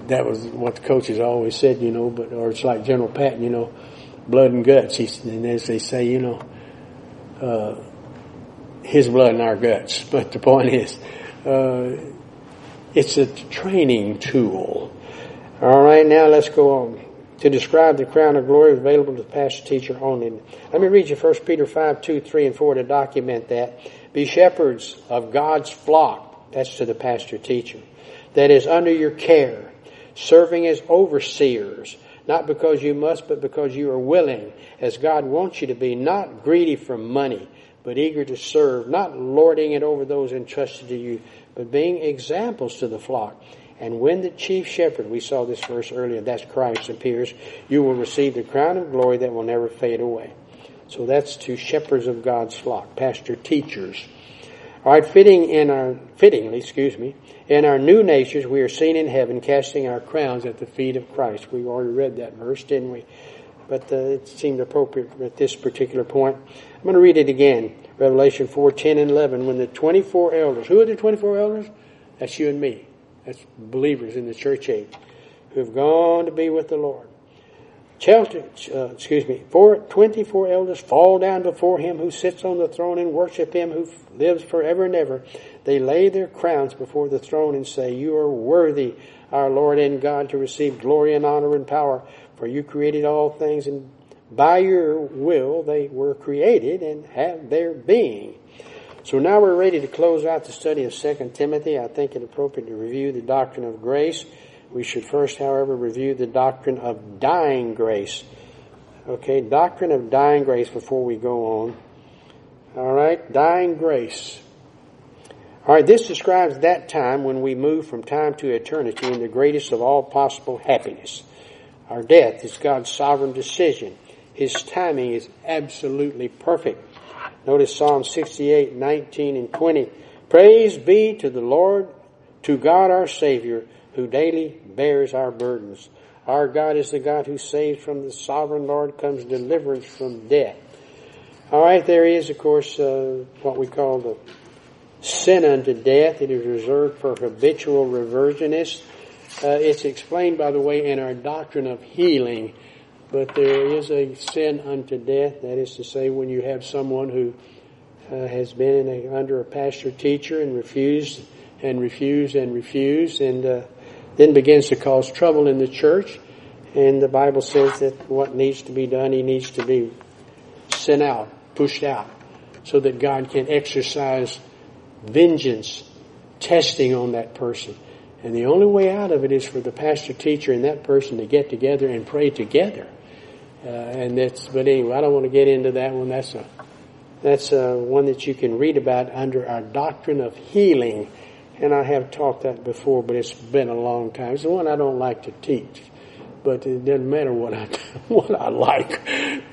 that was what the coaches always said. You know, but or it's like General Patton. You know, blood and guts. And as they say, you know. Uh, his blood in our guts. But the point is, uh, it's a training tool. All right, now let's go on to describe the crown of glory available to the pastor teacher only. Let me read you 1 Peter 5, 2, 3, and 4 to document that. Be shepherds of God's flock. That's to the pastor teacher. That is under your care, serving as overseers, not because you must, but because you are willing, as God wants you to be, not greedy for money, but eager to serve, not lording it over those entrusted to you, but being examples to the flock. And when the chief shepherd, we saw this verse earlier, that's Christ appears, you will receive the crown of glory that will never fade away. So that's to shepherds of God's flock, pastor teachers. All right, fitting in our fittingly, excuse me, in our new natures we are seen in heaven, casting our crowns at the feet of Christ. We already read that verse, didn't we? But uh, it seemed appropriate at this particular point. I'm going to read it again. Revelation 4, 10 and 11. When the 24 elders, who are the 24 elders? That's you and me. That's believers in the church age who have gone to be with the Lord. Uh, excuse me, four, 24 elders fall down before him who sits on the throne and worship him who lives forever and ever. They lay their crowns before the throne and say, You are worthy, our Lord and God, to receive glory and honor and power, for you created all things, and by your will they were created and have their being. So now we're ready to close out the study of 2 Timothy. I think it appropriate to review the doctrine of grace. We should first, however, review the doctrine of dying grace. Okay, doctrine of dying grace before we go on. All right, dying grace. All right, this describes that time when we move from time to eternity in the greatest of all possible happiness. Our death is God's sovereign decision. His timing is absolutely perfect. Notice Psalm 68, 19 and 20. Praise be to the Lord, to God our Savior, who daily bears our burdens. Our God is the God who saves from the sovereign Lord comes deliverance from death. All right, there is, of course, uh, what we call the sin unto death. It is reserved for habitual reversionists. Uh, it's explained, by the way, in our doctrine of healing but there is a sin unto death. That is to say, when you have someone who uh, has been a, under a pastor teacher and refused and refused and refused, and uh, then begins to cause trouble in the church. And the Bible says that what needs to be done, he needs to be sent out, pushed out, so that God can exercise vengeance, testing on that person. And the only way out of it is for the pastor teacher and that person to get together and pray together uh, and that's, but anyway, I don't want to get into that one. That's a, that's a, one that you can read about under our doctrine of healing. And I have taught that before, but it's been a long time. It's the one I don't like to teach. But it doesn't matter what I, what I like.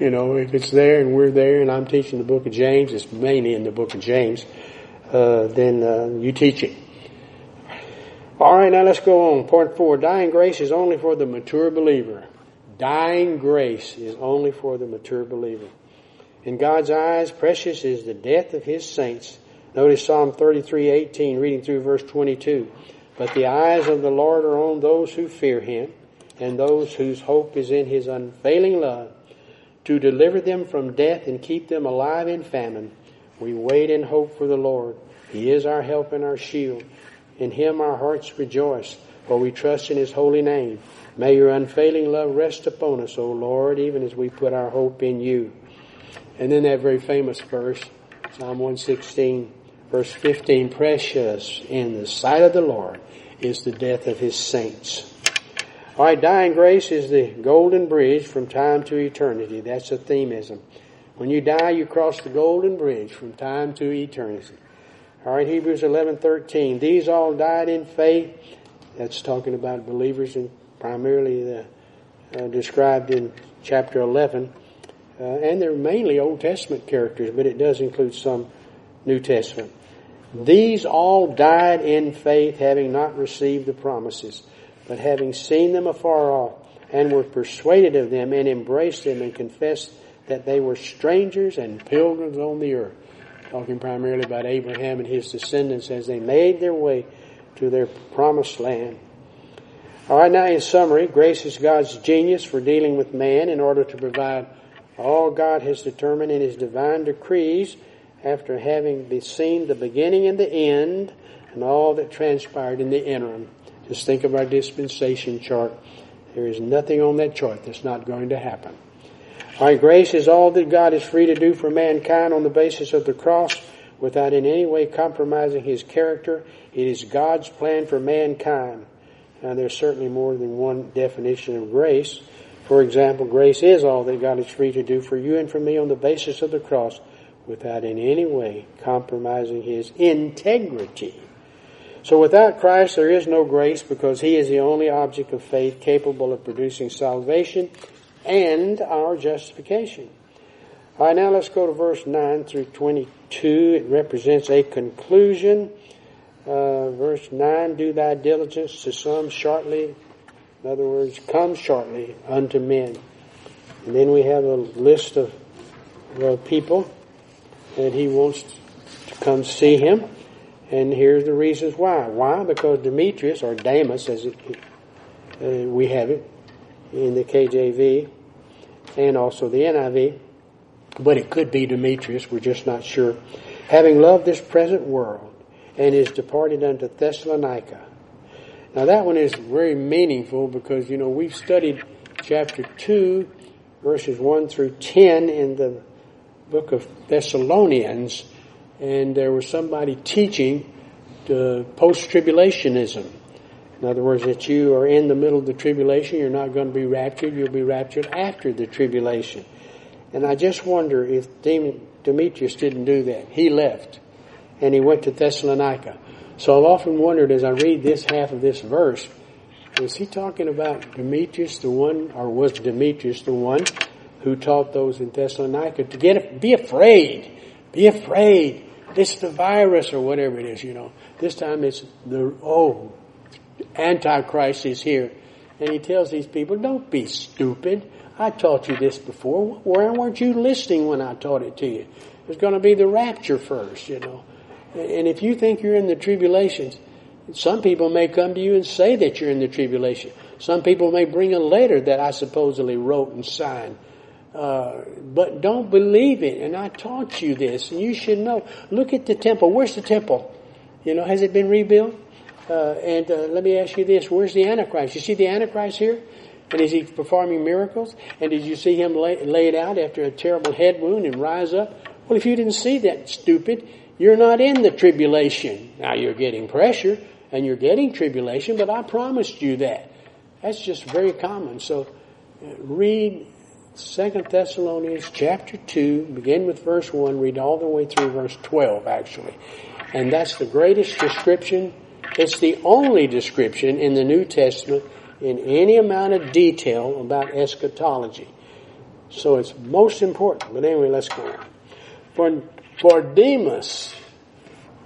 You know, if it's there and we're there and I'm teaching the book of James, it's mainly in the book of James, uh, then uh, you teach it. All right, now let's go on. Point four. Dying grace is only for the mature believer. Dying grace is only for the mature believer. In God's eyes, precious is the death of His saints. Notice Psalm 33:18, reading through verse 22. But the eyes of the Lord are on those who fear Him, and those whose hope is in His unfailing love, to deliver them from death and keep them alive in famine. We wait in hope for the Lord. He is our help and our shield. In Him our hearts rejoice, for we trust in His holy name. May your unfailing love rest upon us, O Lord, even as we put our hope in you. And then that very famous verse, Psalm 116, verse 15, precious in the sight of the Lord is the death of his saints. Alright, dying grace is the golden bridge from time to eternity. That's a themism. When you die, you cross the golden bridge from time to eternity. Alright, Hebrews 11:13. These all died in faith. That's talking about believers in primarily the, uh, described in chapter 11. Uh, and they're mainly Old Testament characters, but it does include some New Testament. These all died in faith, having not received the promises, but having seen them afar off, and were persuaded of them and embraced them and confessed that they were strangers and pilgrims on the earth. Talking primarily about Abraham and his descendants as they made their way to their promised land. All right, now in summary, grace is God's genius for dealing with man in order to provide all God has determined in His divine decrees after having seen the beginning and the end and all that transpired in the interim. Just think of our dispensation chart. There is nothing on that chart that's not going to happen. Right, grace is all that God is free to do for mankind on the basis of the cross without in any way compromising His character. It is God's plan for mankind. Now, there's certainly more than one definition of grace. For example, grace is all that God is free to do for you and for me on the basis of the cross without in any way compromising His integrity. So without Christ there is no grace because He is the only object of faith capable of producing salvation and our justification. Alright, now let's go to verse 9 through 22. It represents a conclusion. Uh, verse 9, do thy diligence to some shortly, in other words, come shortly unto men. And then we have a list of uh, people that he wants to come see him. And here's the reasons why. Why? Because Demetrius, or Demas, as it, uh, we have it in the KJV and also the NIV, but it could be Demetrius, we're just not sure. Having loved this present world and is departed unto Thessalonica now that one is very meaningful because, you know, we've studied chapter 2, verses 1 through 10 in the book of Thessalonians, and there was somebody teaching the post-tribulationism. In other words, that you are in the middle of the tribulation, you're not going to be raptured, you'll be raptured after the tribulation. And I just wonder if Demetrius didn't do that. He left, and he went to Thessalonica. So I've often wondered as I read this half of this verse, was he talking about Demetrius, the one, or was Demetrius the one who taught those in Thessalonica to get, be afraid, be afraid. It's the virus or whatever it is, you know. This time it's the, oh, Antichrist is here. And he tells these people, don't be stupid. I taught you this before. Where weren't you listening when I taught it to you? It's going to be the rapture first, you know. And if you think you're in the tribulations, some people may come to you and say that you're in the tribulation. Some people may bring a letter that I supposedly wrote and signed. Uh, but don't believe it. And I taught you this, and you should know. Look at the temple. Where's the temple? You know, has it been rebuilt? Uh, and uh, let me ask you this: Where's the Antichrist? You see the Antichrist here, and is he performing miracles? And did you see him lay, laid out after a terrible head wound and rise up? Well, if you didn't see that, stupid, you're not in the tribulation. Now you're getting pressure and you're getting tribulation, but I promised you that. That's just very common. So uh, read Second Thessalonians chapter 2, begin with verse 1, read all the way through verse 12 actually. And that's the greatest description. It's the only description in the New Testament in any amount of detail about eschatology. So it's most important. But anyway, let's go on. For for Demas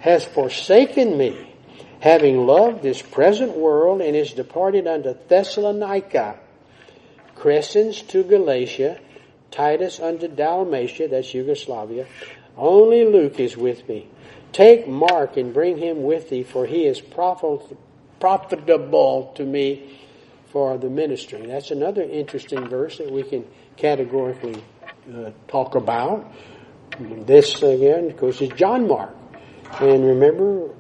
has forsaken me, having loved this present world, and is departed unto Thessalonica. Crescens to Galatia, Titus unto Dalmatia, that's Yugoslavia. Only Luke is with me. Take Mark and bring him with thee, for he is profitable to me for the ministry. That's another interesting verse that we can categorically uh, talk about. This again, of course, is John Mark. And remember,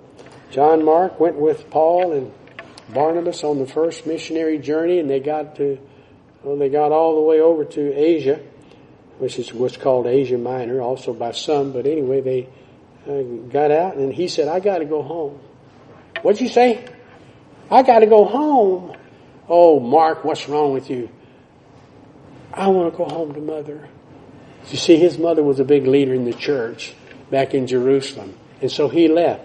John Mark went with Paul and Barnabas on the first missionary journey, and they got to, well, they got all the way over to Asia, which is what's called Asia Minor, also by some. But anyway, they uh, got out, and he said, "I got to go home." What'd you say? I got to go home. Oh, Mark, what's wrong with you? I want to go home to mother. You see, his mother was a big leader in the church back in Jerusalem. And so he left.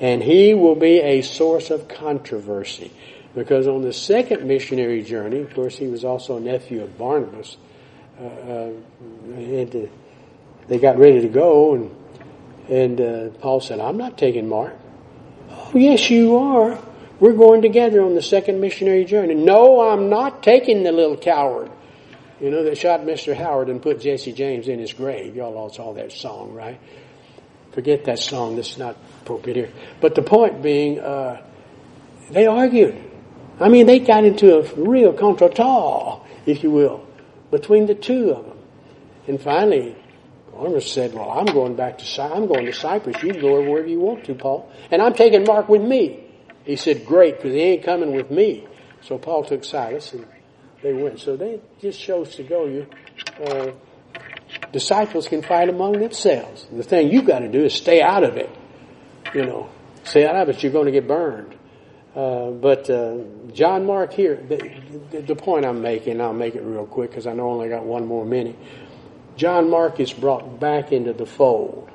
And he will be a source of controversy. Because on the second missionary journey, of course, he was also a nephew of Barnabas. Uh, uh, uh, they got ready to go, and and uh, Paul said, "I'm not taking Mark." Oh, yes, you are. We're going together on the second missionary journey. No, I'm not taking the little coward. You know, that shot Mr. Howard and put Jesse James in his grave. Y'all all saw that song, right? Forget that song. This is not appropriate here. But the point being, uh, they argued. I mean, they got into a real contretemps, if you will, between the two of them. And finally, Barnabas said, well, I'm going back to, I'm going to Cyprus. You can go wherever you want to, Paul. And I'm taking Mark with me. He said, great, because he ain't coming with me. So Paul took Silas and they went. So they just chose to go. You, uh, disciples can fight among themselves. The thing you've got to do is stay out of it. You know, stay out of it. You're going to get burned. Uh, but uh, John Mark here, the, the, point I'm making, I'll make it real quick because I know I only got one more minute. John Mark is brought back into the fold.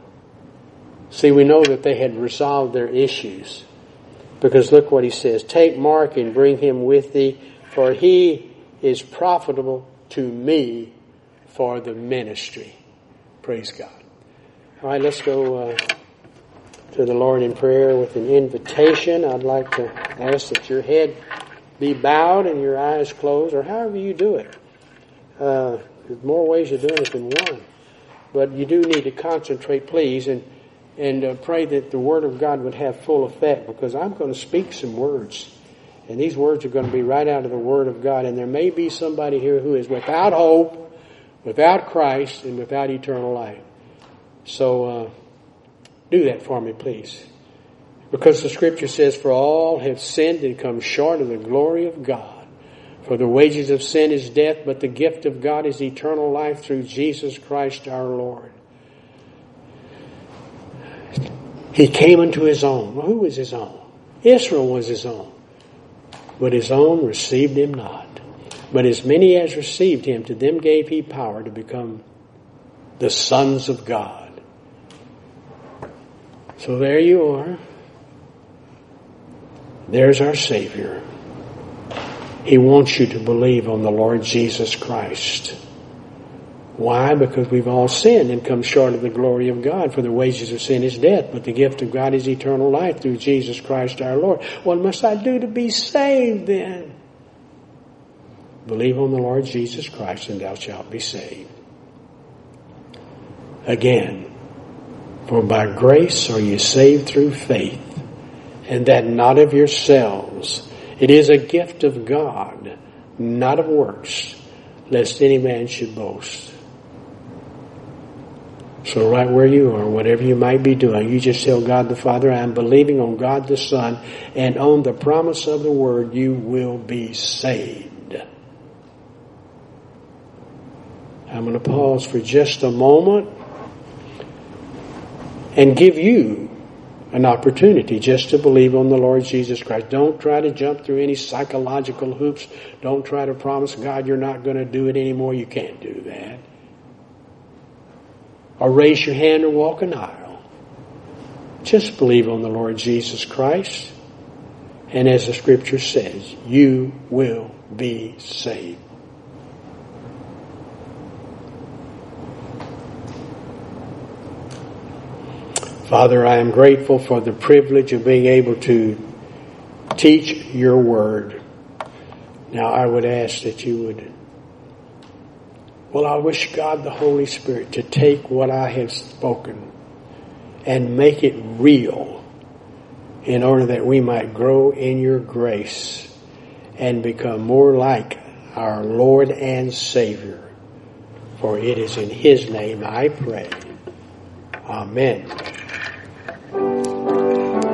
See, we know that they had resolved their issues. Because look what he says. Take Mark and bring him with thee, for he is profitable to me for the ministry. Praise God. All right, let's go uh, to the Lord in prayer with an invitation. I'd like to ask that your head be bowed and your eyes closed, or however you do it. Uh, there's more ways of doing it than one. But you do need to concentrate, please, and and uh, pray that the Word of God would have full effect because I'm going to speak some words. And these words are going to be right out of the Word of God. And there may be somebody here who is without hope, without Christ, and without eternal life. So uh, do that for me, please. Because the Scripture says, For all have sinned and come short of the glory of God. For the wages of sin is death, but the gift of God is eternal life through Jesus Christ our Lord. He came unto his own. Well, who was his own? Israel was his own. But his own received him not. But as many as received him, to them gave he power to become the sons of God. So there you are. There's our Savior. He wants you to believe on the Lord Jesus Christ. Why? Because we've all sinned and come short of the glory of God. For the wages of sin is death, but the gift of God is eternal life through Jesus Christ our Lord. What must I do to be saved then? Believe on the Lord Jesus Christ and thou shalt be saved. Again, for by grace are you saved through faith, and that not of yourselves. It is a gift of God, not of works, lest any man should boast. So right where you are, whatever you might be doing, you just tell God the Father, I am believing on God the Son and on the promise of the Word, you will be saved. I'm going to pause for just a moment and give you an opportunity just to believe on the Lord Jesus Christ. Don't try to jump through any psychological hoops. Don't try to promise God you're not going to do it anymore. You can't do that or raise your hand or walk an aisle. Just believe on the Lord Jesus Christ. And as the scripture says, you will be saved. Father, I am grateful for the privilege of being able to teach your word. Now I would ask that you would well, I wish God the Holy Spirit to take what I have spoken and make it real in order that we might grow in your grace and become more like our Lord and Savior. For it is in His name I pray. Amen.